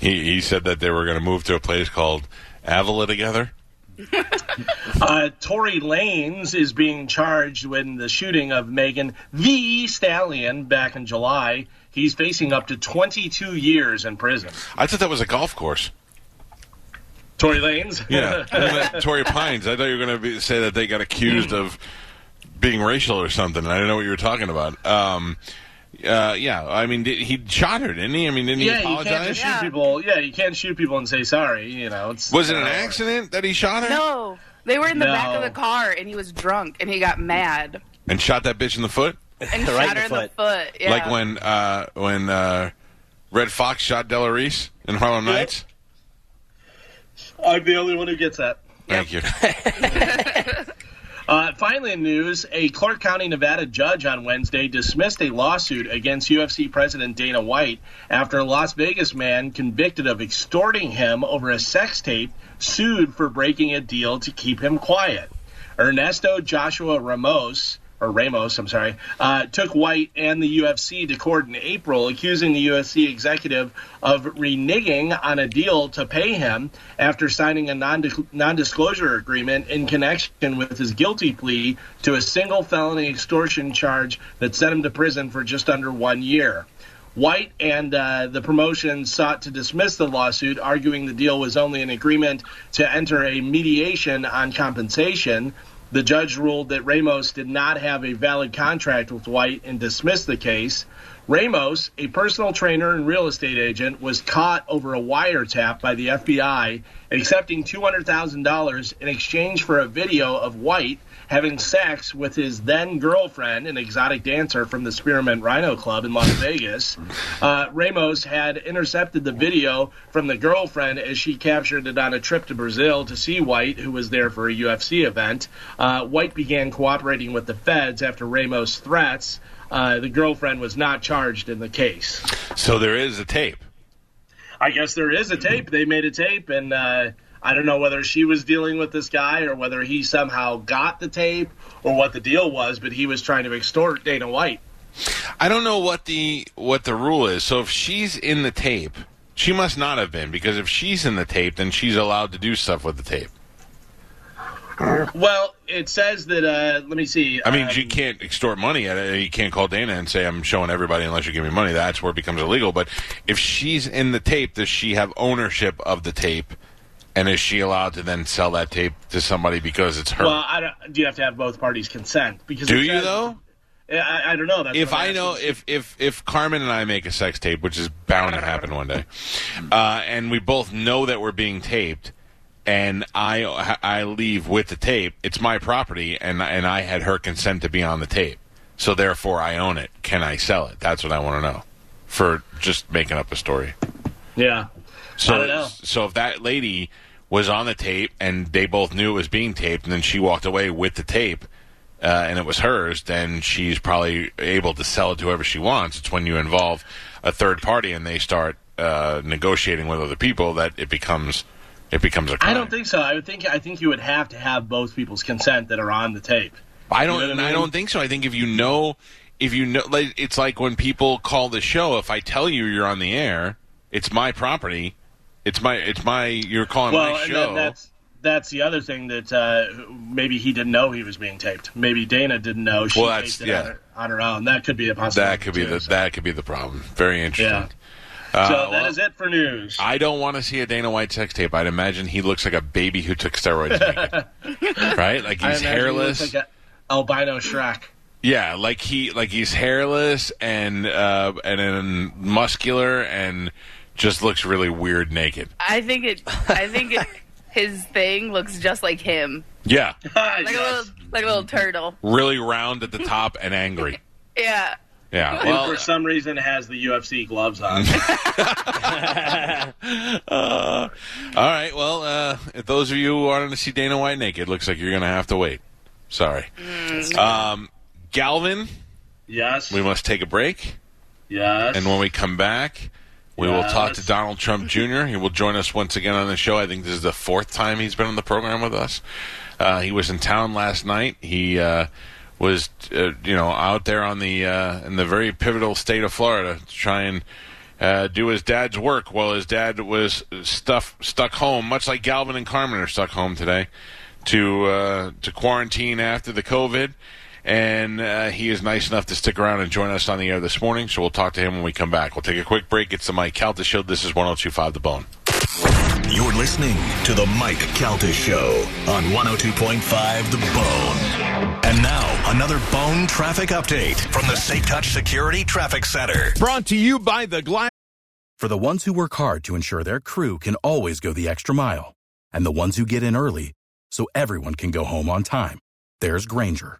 He he said that they were going to move to a place called Avila together. Uh, Tory Lanez is being charged with the shooting of Megan Thee Stallion back in July. He's facing up to 22 years in prison. I thought that was a golf course. Tory Lanes? Yeah, uh, Pines. I thought you were going to say that they got accused of being racial or something. I didn't know what you were talking about. Um, uh, yeah, I mean, did, he shot her, didn't he? I mean, didn't he yeah, you can't apologize? just shoot people. Yeah, you can't shoot people and say sorry. You know, it's Was it an accident that he shot her No, they were in the back of the car, and he was drunk, and he got mad and shot that bitch in the foot? and Right shot in the her in the foot. foot. Yeah. Like when uh, when uh, Redd Foxx shot Della Reese in Harlem Nights. I'm the only one who gets that. Thank you. Uh, finally, in news, a Clark County, Nevada judge on Wednesday dismissed a lawsuit against UFC President Dana White after a Las Vegas man convicted of extorting him over a sex tape sued for breaking a deal to keep him quiet. Ernesto Joshua Ramos, or Ramos, I'm sorry, uh, took White and the UFC to court in April, accusing the UFC executive of reneging on a deal to pay him after signing a non disclosure agreement in connection with his guilty plea to a single felony extortion charge that sent him to prison for just under one year. White and uh, the promotion sought to dismiss the lawsuit, arguing the deal was only an agreement to enter a mediation on compensation. The judge ruled that Ramos did not have a valid contract with White and dismissed the case. Ramos, a personal trainer and real estate agent, was caught over a wiretap by the FBI, accepting $200,000 in exchange for a video of White having sex with his then girlfriend, an exotic dancer from the Spearmint Rhino Club in Las Vegas. Uh, Ramos had intercepted the video from the girlfriend as she captured it on a trip to Brazil to see White, who was there for a UFC event. Uh, White began cooperating with the feds after Ramos' threats. Uh, the girlfriend was not charged in the case. so there is a tape. I guess there is a tape. They made a tape, and uh, I don't know whether she was dealing with this guy or whether he somehow got the tape or what the deal was, but he was trying to extort Dana White. I don't know what the what the rule is. So if she's in the tape, she must not have been because if she's in the tape, then she's allowed to do stuff with the tape. Well, it says that. Uh, let me see. I mean, um, you can't extort money. You can't call Dana and say I'm showing everybody unless you give me money. That's where it becomes illegal. But if she's in the tape, does she have ownership of the tape And is she allowed to then sell that tape to somebody because it's her? Well, I don't, do you have to have both parties consent? Because Do you, says- though? I, I don't know. That's if I'm know if if if Carmen and I make a sex tape, which is bound to happen one day, uh, and we both know that we're being taped, and I I leave with the tape, it's my property, and and I had her consent to be on the tape, so therefore I own it. Can I sell it? That's what I want to know. For just making up a story. yeah, So I don't know. so if that lady was on the tape and they both knew it was being taped, and then she walked away with the tape. Uh, and it was hers, then she's probably able to sell it to whoever she wants. It's when you involve a third party and they start uh, negotiating with other people that it becomes it becomes a crime. I don't think so. I would think I think you would have to have both people's consent that are on the tape. I don't. You know I I, don't think so. I think if you know, if you know, like, it's like when people call the show. If I tell you you're on the air, it's my property. It's my. It's my. You're calling well, my and show. that's that's the other thing that uh, maybe he didn't know he was being taped. Maybe Dana didn't know she Well, taped it yeah. on, her, on her own. That could be a possibility. that could be too, the so. that could be the problem. Very interesting. Yeah. Uh, so that well, is it for news. I don't want to see a Dana White sex tape. I'd imagine he looks like a baby who took steroids, right? Like he's he hairless. looks like albino Shrek. Yeah, like he like he's hairless and uh, and then muscular and just looks really weird naked. I think it. I think it, his thing looks just like him, Yeah, like a little, like a little turtle. really round at the top and angry. Yeah. Yeah. And Well, for some reason, has the UFC gloves on. uh, all right. Well, uh, if those of you who wanted to see Dana White naked, looks like you're going to have to wait. Sorry. Um, Galvin, yes. we must take a break. yes. And when we come back, we will talk to Donald Trump Jr. He will join us once again on the show. I think this is the fourth time he's been on the program with us. Uh, he was in town last night. He uh, was, uh, you know, out there on the uh, in the very pivotal state of Florida to try and uh, do his dad's work while his dad was stuff stuck home, much like Galvin and Carmen are stuck home today to uh, to quarantine after the COVID. And uh, he is nice enough to stick around and join us on the air this morning. So we'll talk to him when we come back. We'll take a quick break. It's the Mike Calta Show. This is 1025 The Bone. You're listening to the Mike Calta Show on 102.5 The Bone. And now, another Bone traffic update from the Safe Touch Security Traffic Center. Brought to you by the Glass. For the ones who work hard to ensure their crew can always go the extra mile, and the ones who get in early so everyone can go home on time, there's Grainger,